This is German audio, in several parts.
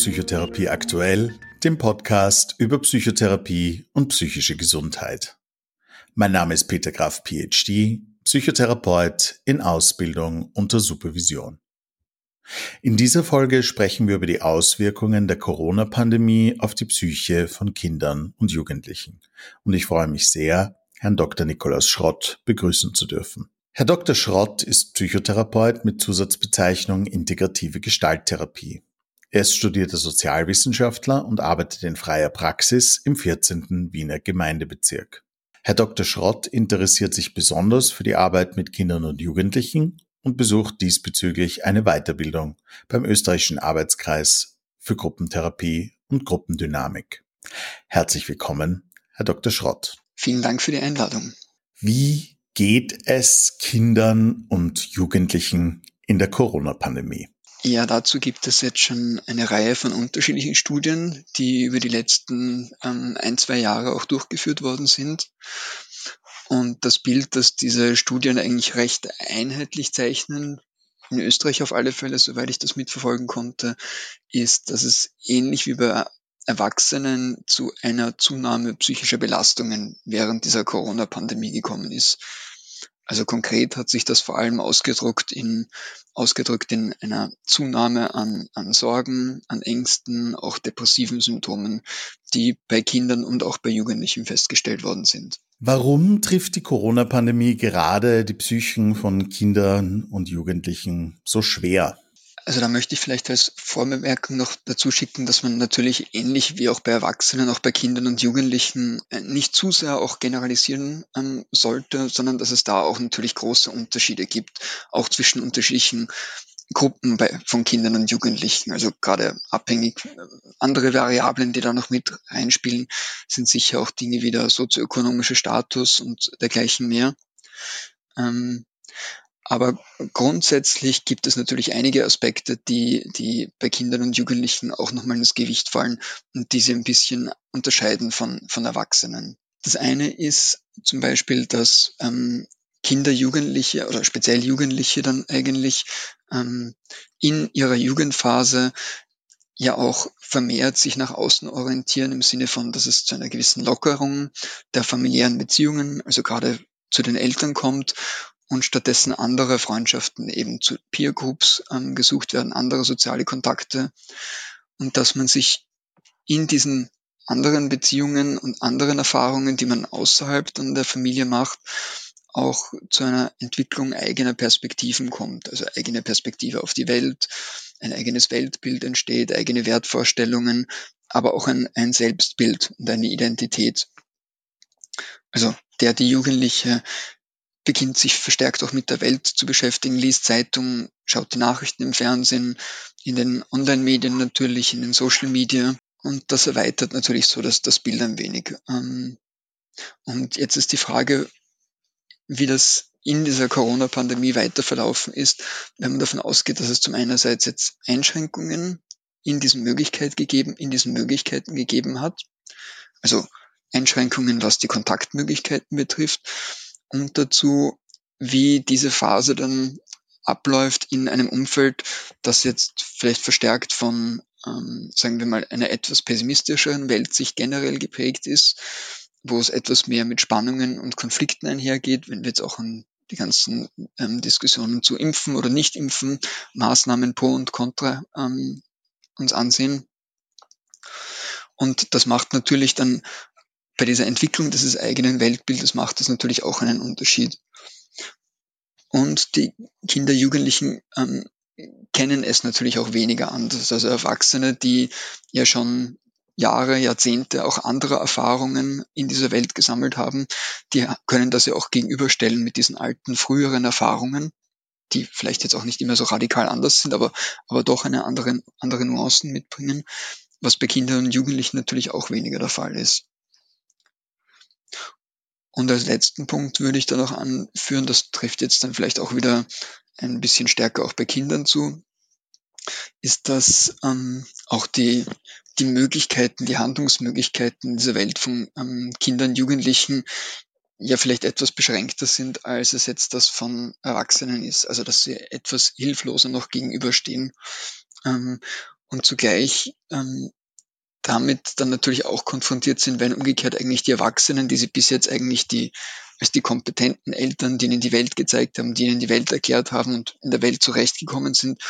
Psychotherapie aktuell, dem Podcast über Psychotherapie und psychische Gesundheit. Mein Name ist Peter Graf, PhD, Psychotherapeut in Ausbildung unter Supervision. In dieser Folge sprechen wir über die Auswirkungen der Corona-Pandemie auf die Psyche von Kindern und Jugendlichen. Und ich freue mich sehr, Herrn Dr. Nikolaus Schrott begrüßen zu dürfen. Herr Dr. Schrott ist Psychotherapeut mit Zusatzbezeichnung Integrative Gestalttherapie. Er ist studierter Sozialwissenschaftler und arbeitet in freier Praxis im 14. Wiener Gemeindebezirk. Herr Dr. Schrott interessiert sich besonders für die Arbeit mit Kindern und Jugendlichen und besucht diesbezüglich eine Weiterbildung beim österreichischen Arbeitskreis für Gruppentherapie und Gruppendynamik. Herzlich willkommen, Herr Dr. Schrott. Vielen Dank für die Einladung. Wie geht es Kindern und Jugendlichen in der Corona-Pandemie? Ja, dazu gibt es jetzt schon eine Reihe von unterschiedlichen Studien, die über die letzten ähm, ein, zwei Jahre auch durchgeführt worden sind. Und das Bild, das diese Studien eigentlich recht einheitlich zeichnen, in Österreich auf alle Fälle, soweit ich das mitverfolgen konnte, ist, dass es ähnlich wie bei Erwachsenen zu einer Zunahme psychischer Belastungen während dieser Corona-Pandemie gekommen ist. Also konkret hat sich das vor allem ausgedrückt in, ausgedrückt in einer Zunahme an, an Sorgen, an Ängsten, auch depressiven Symptomen, die bei Kindern und auch bei Jugendlichen festgestellt worden sind. Warum trifft die Corona-Pandemie gerade die Psychen von Kindern und Jugendlichen so schwer? Also da möchte ich vielleicht als Vorbemerkung noch dazu schicken, dass man natürlich ähnlich wie auch bei Erwachsenen, auch bei Kindern und Jugendlichen äh, nicht zu sehr auch generalisieren ähm, sollte, sondern dass es da auch natürlich große Unterschiede gibt, auch zwischen unterschiedlichen Gruppen bei, von Kindern und Jugendlichen. Also gerade abhängig äh, andere Variablen, die da noch mit reinspielen, sind sicher auch Dinge wie der sozioökonomische Status und dergleichen mehr. Ähm, aber grundsätzlich gibt es natürlich einige Aspekte, die, die bei Kindern und Jugendlichen auch nochmal ins Gewicht fallen und die sie ein bisschen unterscheiden von, von Erwachsenen. Das eine ist zum Beispiel, dass ähm, Kinder, Jugendliche oder speziell Jugendliche dann eigentlich ähm, in ihrer Jugendphase ja auch vermehrt sich nach außen orientieren im Sinne von, dass es zu einer gewissen Lockerung der familiären Beziehungen, also gerade zu den Eltern kommt und stattdessen andere Freundschaften eben zu Peer Groups ähm, gesucht werden, andere soziale Kontakte und dass man sich in diesen anderen Beziehungen und anderen Erfahrungen, die man außerhalb dann der Familie macht, auch zu einer Entwicklung eigener Perspektiven kommt, also eigene Perspektive auf die Welt, ein eigenes Weltbild entsteht, eigene Wertvorstellungen, aber auch ein, ein Selbstbild und eine Identität. Also der, die Jugendliche beginnt sich verstärkt auch mit der Welt zu beschäftigen, liest Zeitungen, schaut die Nachrichten im Fernsehen, in den Online-Medien natürlich, in den Social Media. Und das erweitert natürlich so dass das Bild ein wenig. Ähm, und jetzt ist die Frage, wie das in dieser Corona-Pandemie weiter verlaufen ist, wenn man davon ausgeht, dass es zum einerseits jetzt Einschränkungen in diesen Möglichkeiten gegeben, in diesen Möglichkeiten gegeben hat. Also Einschränkungen, was die Kontaktmöglichkeiten betrifft dazu, wie diese Phase dann abläuft in einem Umfeld, das jetzt vielleicht verstärkt von, ähm, sagen wir mal, einer etwas pessimistischeren Weltsicht generell geprägt ist, wo es etwas mehr mit Spannungen und Konflikten einhergeht, wenn wir jetzt auch an die ganzen ähm, Diskussionen zu Impfen oder Nicht-Impfen, Maßnahmen pro und contra ähm, uns ansehen. Und das macht natürlich dann bei dieser Entwicklung dieses eigenen Weltbildes macht das natürlich auch einen Unterschied. Und die Kinder, Jugendlichen ähm, kennen es natürlich auch weniger anders. Also Erwachsene, die ja schon Jahre, Jahrzehnte auch andere Erfahrungen in dieser Welt gesammelt haben, die können das ja auch gegenüberstellen mit diesen alten, früheren Erfahrungen, die vielleicht jetzt auch nicht immer so radikal anders sind, aber, aber doch eine andere, andere Nuancen mitbringen, was bei Kindern und Jugendlichen natürlich auch weniger der Fall ist. Und als letzten Punkt würde ich dann noch anführen, das trifft jetzt dann vielleicht auch wieder ein bisschen stärker auch bei Kindern zu, ist, dass ähm, auch die, die Möglichkeiten, die Handlungsmöglichkeiten dieser Welt von ähm, Kindern, Jugendlichen ja vielleicht etwas beschränkter sind, als es jetzt das von Erwachsenen ist. Also dass sie etwas hilfloser noch gegenüberstehen. Ähm, und zugleich ähm, damit dann natürlich auch konfrontiert sind, wenn umgekehrt eigentlich die Erwachsenen, die sie bis jetzt eigentlich die als die kompetenten Eltern, die ihnen die Welt gezeigt haben, die ihnen die Welt erklärt haben und in der Welt zurechtgekommen sind,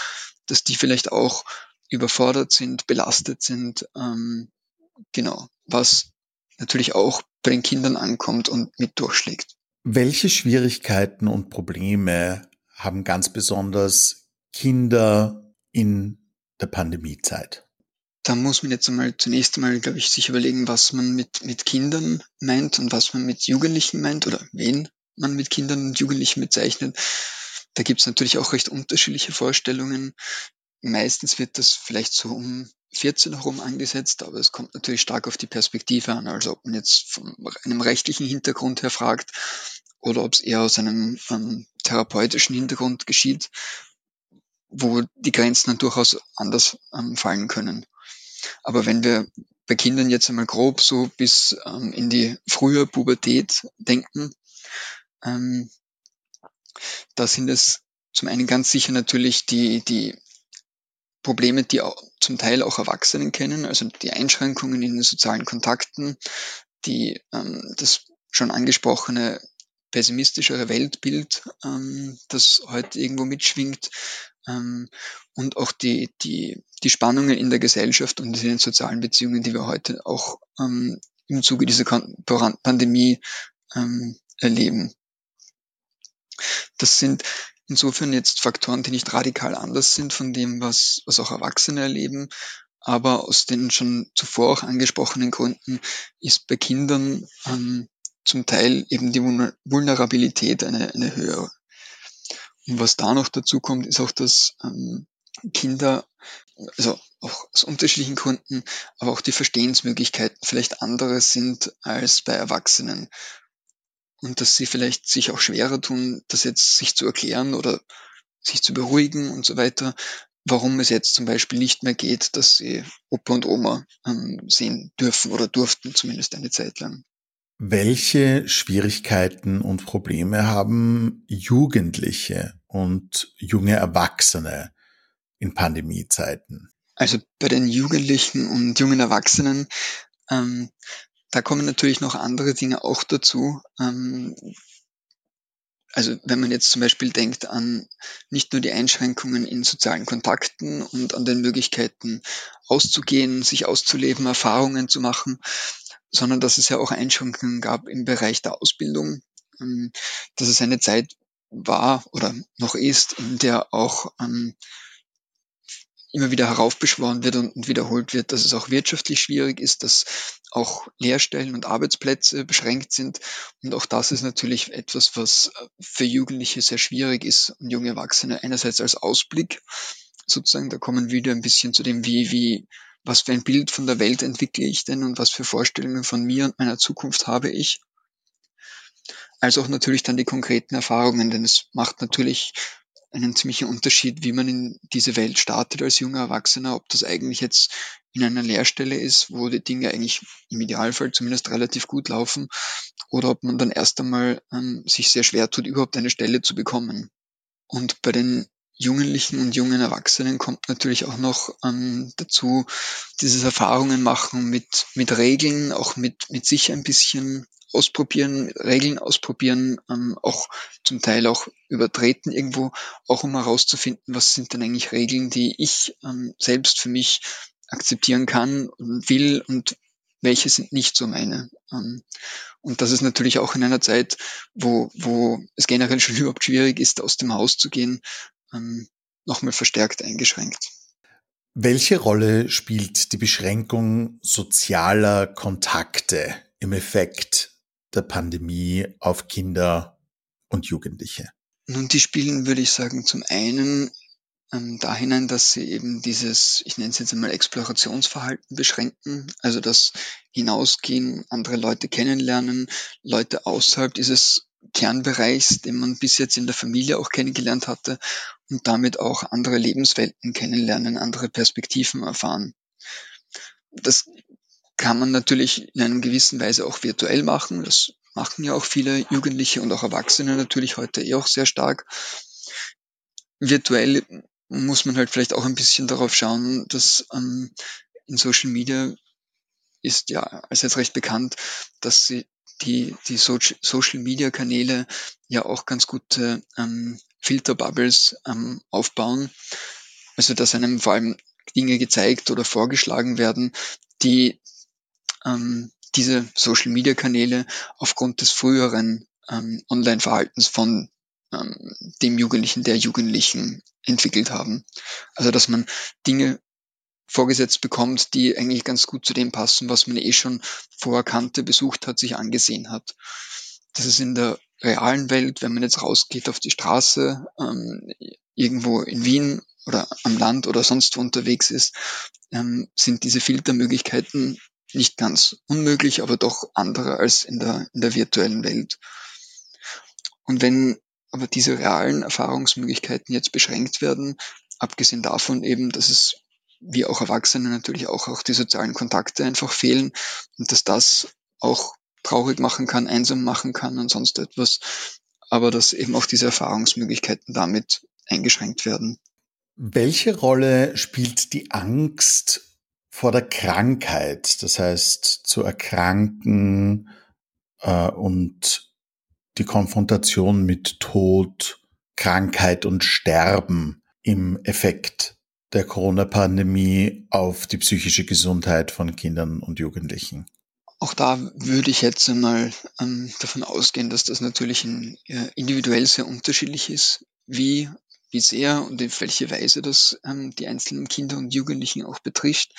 dass die vielleicht auch überfordert sind, belastet sind, ähm, genau, was natürlich auch bei den Kindern ankommt und mit durchschlägt. Welche Schwierigkeiten und Probleme haben ganz besonders Kinder in der Pandemiezeit? Da muss man jetzt einmal zunächst einmal, glaube ich, sich überlegen, was man mit, mit Kindern meint und was man mit Jugendlichen meint oder wen man mit Kindern und Jugendlichen bezeichnet. Da gibt es natürlich auch recht unterschiedliche Vorstellungen. Meistens wird das vielleicht so um 14 herum angesetzt, aber es kommt natürlich stark auf die Perspektive an. Also ob man jetzt von einem rechtlichen Hintergrund her fragt oder ob es eher aus einem ähm, therapeutischen Hintergrund geschieht, wo die Grenzen dann durchaus anders ähm, fallen können. Aber wenn wir bei Kindern jetzt einmal grob so bis ähm, in die frühe Pubertät denken, ähm, da sind es zum einen ganz sicher natürlich die, die Probleme, die auch zum Teil auch Erwachsenen kennen, also die Einschränkungen in den sozialen Kontakten, die ähm, das schon angesprochene pessimistischere Weltbild, ähm, das heute irgendwo mitschwingt, ähm, und auch die, die, die Spannungen in der Gesellschaft und in den sozialen Beziehungen, die wir heute auch ähm, im Zuge dieser Pandemie ähm, erleben. Das sind insofern jetzt Faktoren, die nicht radikal anders sind von dem, was, was auch Erwachsene erleben. Aber aus den schon zuvor auch angesprochenen Gründen ist bei Kindern ähm, zum Teil eben die Vulnerabilität eine, eine höhere. Und was da noch dazu kommt, ist auch, dass ähm, Kinder, also auch aus unterschiedlichen Gründen, aber auch die Verstehensmöglichkeiten vielleicht andere sind als bei Erwachsenen und dass sie vielleicht sich auch schwerer tun, das jetzt sich zu erklären oder sich zu beruhigen und so weiter, warum es jetzt zum Beispiel nicht mehr geht, dass sie Opa und Oma ähm, sehen dürfen oder durften, zumindest eine Zeit lang. Welche Schwierigkeiten und Probleme haben Jugendliche und junge Erwachsene in Pandemiezeiten? Also bei den Jugendlichen und jungen Erwachsenen ähm, da kommen natürlich noch andere Dinge auch dazu. Ähm, also wenn man jetzt zum Beispiel denkt an nicht nur die Einschränkungen in sozialen Kontakten und an den Möglichkeiten auszugehen, sich auszuleben, Erfahrungen zu machen, sondern dass es ja auch Einschränkungen gab im Bereich der Ausbildung, ähm, dass es eine Zeit war oder noch ist, in der auch ähm, immer wieder heraufbeschworen wird und wiederholt wird, dass es auch wirtschaftlich schwierig ist, dass auch Lehrstellen und Arbeitsplätze beschränkt sind. Und auch das ist natürlich etwas, was für Jugendliche sehr schwierig ist und junge Erwachsene einerseits als Ausblick sozusagen, da kommen wir wieder ein bisschen zu dem, wie, wie, was für ein Bild von der Welt entwickle ich denn und was für Vorstellungen von mir und meiner Zukunft habe ich. Als auch natürlich dann die konkreten Erfahrungen, denn es macht natürlich einen ziemlichen Unterschied, wie man in diese Welt startet als junger Erwachsener, ob das eigentlich jetzt in einer Lehrstelle ist, wo die Dinge eigentlich im Idealfall zumindest relativ gut laufen, oder ob man dann erst einmal ähm, sich sehr schwer tut, überhaupt eine Stelle zu bekommen. Und bei den Jugendlichen und jungen Erwachsenen kommt natürlich auch noch ähm, dazu, dieses Erfahrungen machen mit, mit Regeln, auch mit, mit sich ein bisschen ausprobieren, Regeln ausprobieren, ähm, auch zum Teil auch übertreten irgendwo, auch um herauszufinden, was sind denn eigentlich Regeln, die ich ähm, selbst für mich akzeptieren kann und will und welche sind nicht so meine. Ähm, und das ist natürlich auch in einer Zeit, wo, wo es generell schon überhaupt schwierig ist, aus dem Haus zu gehen, ähm, nochmal verstärkt eingeschränkt. Welche Rolle spielt die Beschränkung sozialer Kontakte im Effekt der Pandemie auf Kinder und Jugendliche? Nun, die spielen, würde ich sagen, zum einen ähm, da hinein, dass sie eben dieses, ich nenne es jetzt einmal Explorationsverhalten beschränken, also das Hinausgehen, andere Leute kennenlernen, Leute außerhalb dieses Kernbereichs, den man bis jetzt in der Familie auch kennengelernt hatte und damit auch andere Lebenswelten kennenlernen, andere Perspektiven erfahren. Das kann man natürlich in einer gewissen Weise auch virtuell machen. Das machen ja auch viele Jugendliche und auch Erwachsene natürlich heute eh auch sehr stark. Virtuell muss man halt vielleicht auch ein bisschen darauf schauen, dass ähm, in Social Media ist ja als jetzt recht bekannt, dass sie die, die Social Media Kanäle ja auch ganz gute ähm, Filterbubbles ähm, aufbauen. Also dass einem vor allem Dinge gezeigt oder vorgeschlagen werden, die ähm, diese Social Media Kanäle aufgrund des früheren ähm, Online-Verhaltens von ähm, dem Jugendlichen, der Jugendlichen entwickelt haben. Also dass man Dinge vorgesetzt bekommt, die eigentlich ganz gut zu dem passen, was man eh schon vorher kannte, besucht hat, sich angesehen hat. Das ist in der realen Welt, wenn man jetzt rausgeht auf die Straße, ähm, irgendwo in Wien oder am Land oder sonst wo unterwegs ist, ähm, sind diese Filtermöglichkeiten nicht ganz unmöglich, aber doch andere als in der, in der virtuellen Welt. Und wenn aber diese realen Erfahrungsmöglichkeiten jetzt beschränkt werden, abgesehen davon eben, dass es wie auch Erwachsene natürlich auch, auch die sozialen Kontakte einfach fehlen und dass das auch traurig machen kann, einsam machen kann und sonst etwas, aber dass eben auch diese Erfahrungsmöglichkeiten damit eingeschränkt werden. Welche Rolle spielt die Angst vor der Krankheit, das heißt zu erkranken äh, und die Konfrontation mit Tod, Krankheit und Sterben im Effekt der Corona-Pandemie auf die psychische Gesundheit von Kindern und Jugendlichen? Auch da würde ich jetzt einmal ähm, davon ausgehen, dass das natürlich in, äh, individuell sehr unterschiedlich ist, wie, wie sehr und in welche Weise das ähm, die einzelnen Kinder und Jugendlichen auch betrifft.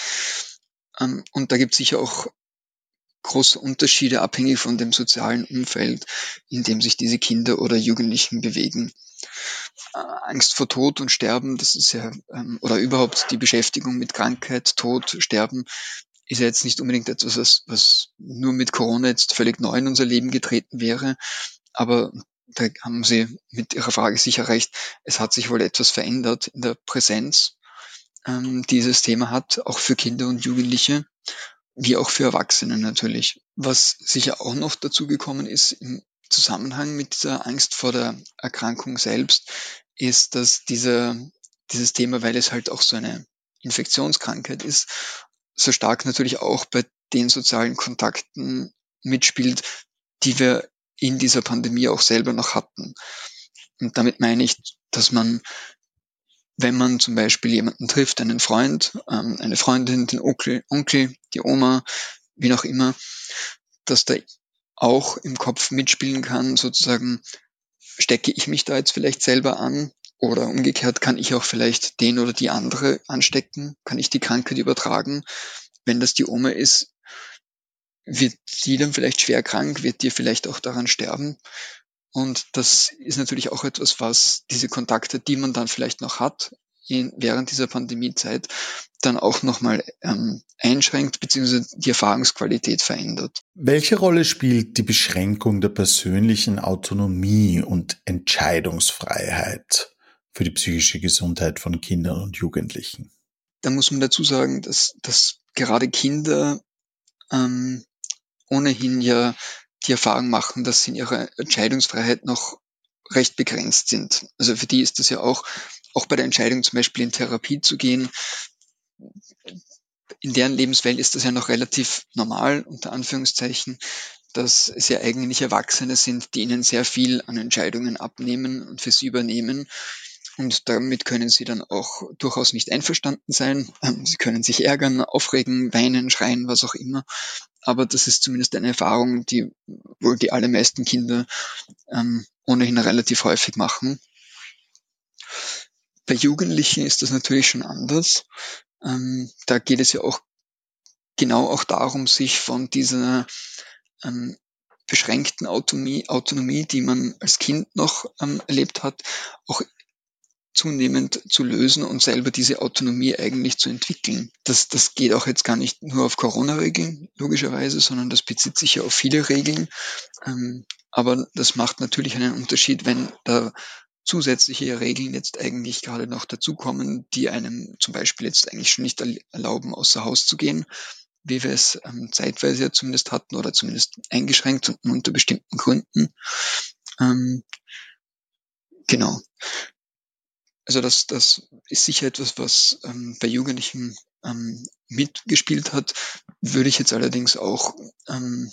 Ähm, und da gibt es sicher auch große Unterschiede abhängig von dem sozialen Umfeld, in dem sich diese Kinder oder Jugendlichen bewegen. Äh, Angst vor Tod und Sterben, das ist ja, ähm, oder überhaupt die Beschäftigung mit Krankheit, Tod, Sterben, ist ja jetzt nicht unbedingt etwas, was, was nur mit Corona jetzt völlig neu in unser Leben getreten wäre. Aber da haben Sie mit Ihrer Frage sicher recht. Es hat sich wohl etwas verändert in der Präsenz, ähm, die dieses Thema hat, auch für Kinder und Jugendliche, wie auch für Erwachsene natürlich. Was sicher auch noch dazu gekommen ist im Zusammenhang mit dieser Angst vor der Erkrankung selbst, ist, dass dieser, dieses Thema, weil es halt auch so eine Infektionskrankheit ist, so stark natürlich auch bei den sozialen Kontakten mitspielt, die wir in dieser Pandemie auch selber noch hatten. Und damit meine ich, dass man, wenn man zum Beispiel jemanden trifft, einen Freund, ähm, eine Freundin, den Onkel, Onkel, die Oma, wie auch immer, dass da auch im Kopf mitspielen kann, sozusagen, stecke ich mich da jetzt vielleicht selber an oder umgekehrt kann ich auch vielleicht den oder die andere anstecken, kann ich die Krankheit übertragen. Wenn das die Oma ist, wird die dann vielleicht schwer krank, wird die vielleicht auch daran sterben. Und das ist natürlich auch etwas, was diese Kontakte, die man dann vielleicht noch hat, in, während dieser Pandemiezeit, dann auch nochmal ähm, einschränkt bzw. die Erfahrungsqualität verändert. Welche Rolle spielt die Beschränkung der persönlichen Autonomie und Entscheidungsfreiheit für die psychische Gesundheit von Kindern und Jugendlichen? Da muss man dazu sagen, dass, dass gerade Kinder ähm, ohnehin ja die Erfahrung machen, dass sie in ihrer Entscheidungsfreiheit noch recht begrenzt sind. Also für die ist das ja auch, auch bei der Entscheidung zum Beispiel in Therapie zu gehen, in deren Lebenswelt ist das ja noch relativ normal, unter Anführungszeichen, dass es ja eigentlich Erwachsene sind, die ihnen sehr viel an Entscheidungen abnehmen und für sie übernehmen. Und damit können sie dann auch durchaus nicht einverstanden sein. Ähm, sie können sich ärgern, aufregen, weinen, schreien, was auch immer. Aber das ist zumindest eine Erfahrung, die wohl die allermeisten Kinder ähm, ohnehin relativ häufig machen. Bei Jugendlichen ist das natürlich schon anders. Ähm, da geht es ja auch genau auch darum, sich von dieser ähm, beschränkten Autonomie, Autonomie, die man als Kind noch ähm, erlebt hat, auch zunehmend zu lösen und selber diese Autonomie eigentlich zu entwickeln. Das, das geht auch jetzt gar nicht nur auf Corona-Regeln, logischerweise, sondern das bezieht sich ja auf viele Regeln. Ähm, aber das macht natürlich einen Unterschied, wenn da zusätzliche Regeln jetzt eigentlich gerade noch dazukommen, die einem zum Beispiel jetzt eigentlich schon nicht erlauben, außer Haus zu gehen, wie wir es ähm, zeitweise ja zumindest hatten oder zumindest eingeschränkt und unter bestimmten Gründen. Ähm, genau. Also das, das ist sicher etwas, was ähm, bei Jugendlichen ähm, mitgespielt hat, würde ich jetzt allerdings auch, ähm,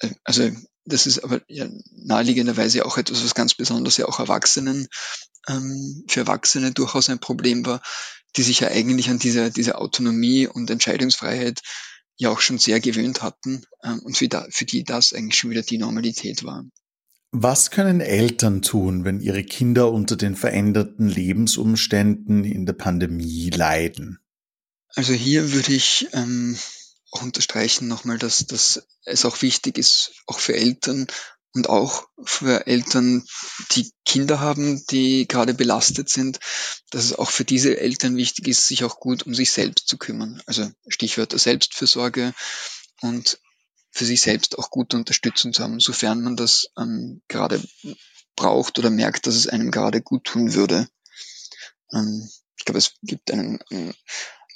äh, also das ist aber ja naheliegenderweise auch etwas, was ganz besonders ja auch Erwachsenen, ähm, für Erwachsene durchaus ein Problem war, die sich ja eigentlich an diese, diese Autonomie und Entscheidungsfreiheit ja auch schon sehr gewöhnt hatten ähm, und für, da, für die das eigentlich schon wieder die Normalität war. Was können Eltern tun, wenn ihre Kinder unter den veränderten Lebensumständen in der Pandemie leiden? Also hier würde ich ähm, auch unterstreichen nochmal, dass, dass es auch wichtig ist, auch für Eltern und auch für Eltern, die Kinder haben, die gerade belastet sind, dass es auch für diese Eltern wichtig ist, sich auch gut um sich selbst zu kümmern. Also Stichwörter Selbstfürsorge und für sich selbst auch gute Unterstützung zu haben, sofern man das ähm, gerade braucht oder merkt, dass es einem gerade gut tun würde. Ähm, ich glaube, es gibt einen, einen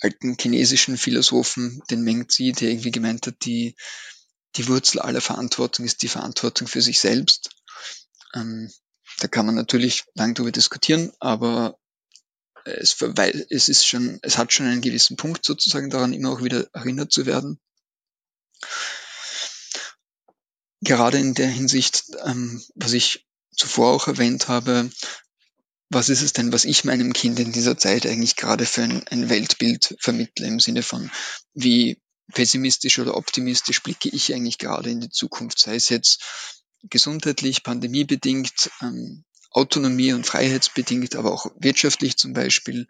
alten chinesischen Philosophen, den Meng Zi, der irgendwie gemeint hat, die, die Wurzel aller Verantwortung ist die Verantwortung für sich selbst. Ähm, da kann man natürlich lang darüber diskutieren, aber es, weil es ist schon, es hat schon einen gewissen Punkt sozusagen daran, immer auch wieder erinnert zu werden. Gerade in der Hinsicht, ähm, was ich zuvor auch erwähnt habe, was ist es denn, was ich meinem Kind in dieser Zeit eigentlich gerade für ein, ein Weltbild vermittle im Sinne von, wie pessimistisch oder optimistisch blicke ich eigentlich gerade in die Zukunft, sei es jetzt gesundheitlich, pandemiebedingt, ähm, Autonomie und freiheitsbedingt, aber auch wirtschaftlich zum Beispiel.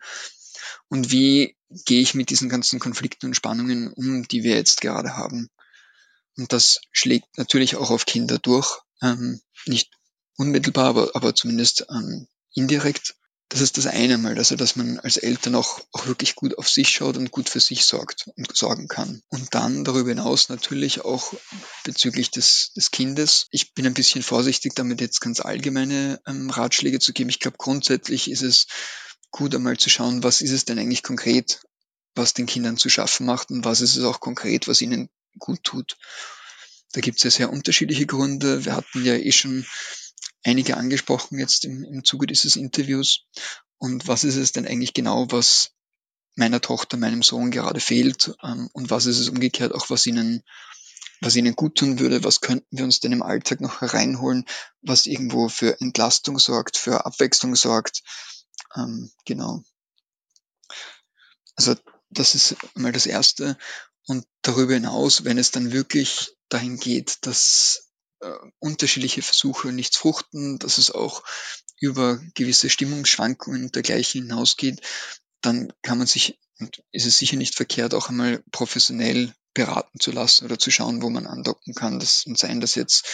Und wie gehe ich mit diesen ganzen Konflikten und Spannungen um, die wir jetzt gerade haben? Und das schlägt natürlich auch auf Kinder durch, ähm, nicht unmittelbar, aber, aber zumindest ähm, indirekt. Das ist das eine Mal, also dass man als Eltern auch, auch wirklich gut auf sich schaut und gut für sich sorgt und sorgen kann. Und dann darüber hinaus natürlich auch bezüglich des, des Kindes. Ich bin ein bisschen vorsichtig damit jetzt ganz allgemeine ähm, Ratschläge zu geben. Ich glaube grundsätzlich ist es gut einmal zu schauen, was ist es denn eigentlich konkret, was den Kindern zu schaffen macht und was ist es auch konkret, was ihnen gut tut. Da gibt es ja sehr unterschiedliche Gründe. Wir hatten ja eh schon einige angesprochen jetzt im, im Zuge dieses Interviews. Und was ist es denn eigentlich genau, was meiner Tochter, meinem Sohn gerade fehlt? Ähm, und was ist es umgekehrt auch, was ihnen, was ihnen gut tun würde? Was könnten wir uns denn im Alltag noch hereinholen, was irgendwo für Entlastung sorgt, für Abwechslung sorgt? Ähm, genau. Also das ist mal das Erste. Und darüber hinaus, wenn es dann wirklich dahin geht, dass äh, unterschiedliche Versuche nichts fruchten, dass es auch über gewisse Stimmungsschwankungen und dergleichen hinausgeht, dann kann man sich, und ist es sicher nicht verkehrt, auch einmal professionell beraten zu lassen oder zu schauen, wo man andocken kann. Das und seien das jetzt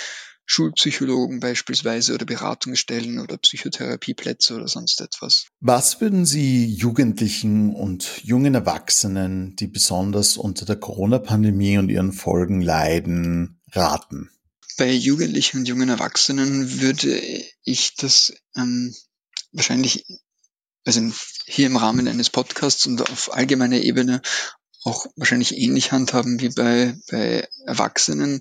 Schulpsychologen beispielsweise oder Beratungsstellen oder Psychotherapieplätze oder sonst etwas. Was würden Sie Jugendlichen und jungen Erwachsenen, die besonders unter der Corona-Pandemie und ihren Folgen leiden, raten? Bei Jugendlichen und jungen Erwachsenen würde ich das ähm, wahrscheinlich, also hier im Rahmen eines Podcasts und auf allgemeiner Ebene auch wahrscheinlich ähnlich handhaben wie bei, bei Erwachsenen.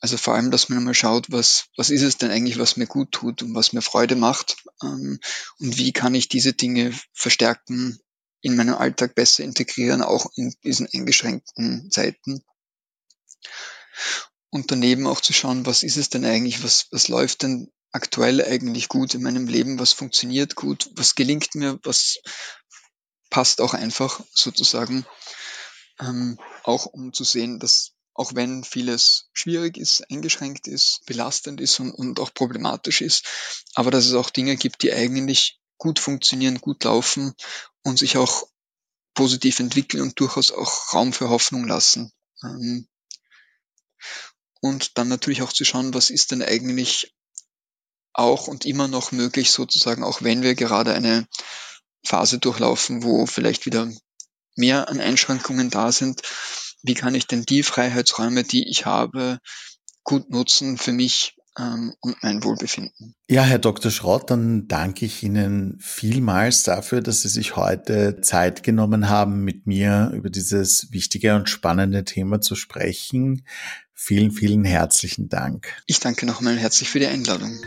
Also vor allem, dass man mal schaut, was, was ist es denn eigentlich, was mir gut tut und was mir Freude macht ähm, und wie kann ich diese Dinge verstärken, in meinem Alltag besser integrieren, auch in diesen eingeschränkten Zeiten. Und daneben auch zu schauen, was ist es denn eigentlich, was, was läuft denn aktuell eigentlich gut in meinem Leben, was funktioniert gut, was gelingt mir, was passt auch einfach sozusagen, ähm, auch um zu sehen, dass auch wenn vieles schwierig ist, eingeschränkt ist, belastend ist und, und auch problematisch ist, aber dass es auch Dinge gibt, die eigentlich gut funktionieren, gut laufen und sich auch positiv entwickeln und durchaus auch Raum für Hoffnung lassen. Ähm, und dann natürlich auch zu schauen, was ist denn eigentlich auch und immer noch möglich sozusagen, auch wenn wir gerade eine Phase durchlaufen, wo vielleicht wieder mehr an Einschränkungen da sind. Wie kann ich denn die Freiheitsräume, die ich habe, gut nutzen für mich ähm, und mein Wohlbefinden. Ja, Herr Dr. Schrott, dann danke ich Ihnen vielmals dafür, dass Sie sich heute Zeit genommen haben, mit mir über dieses wichtige und spannende Thema zu sprechen. Vielen, vielen herzlichen Dank. Ich danke nochmal herzlich für die Einladung.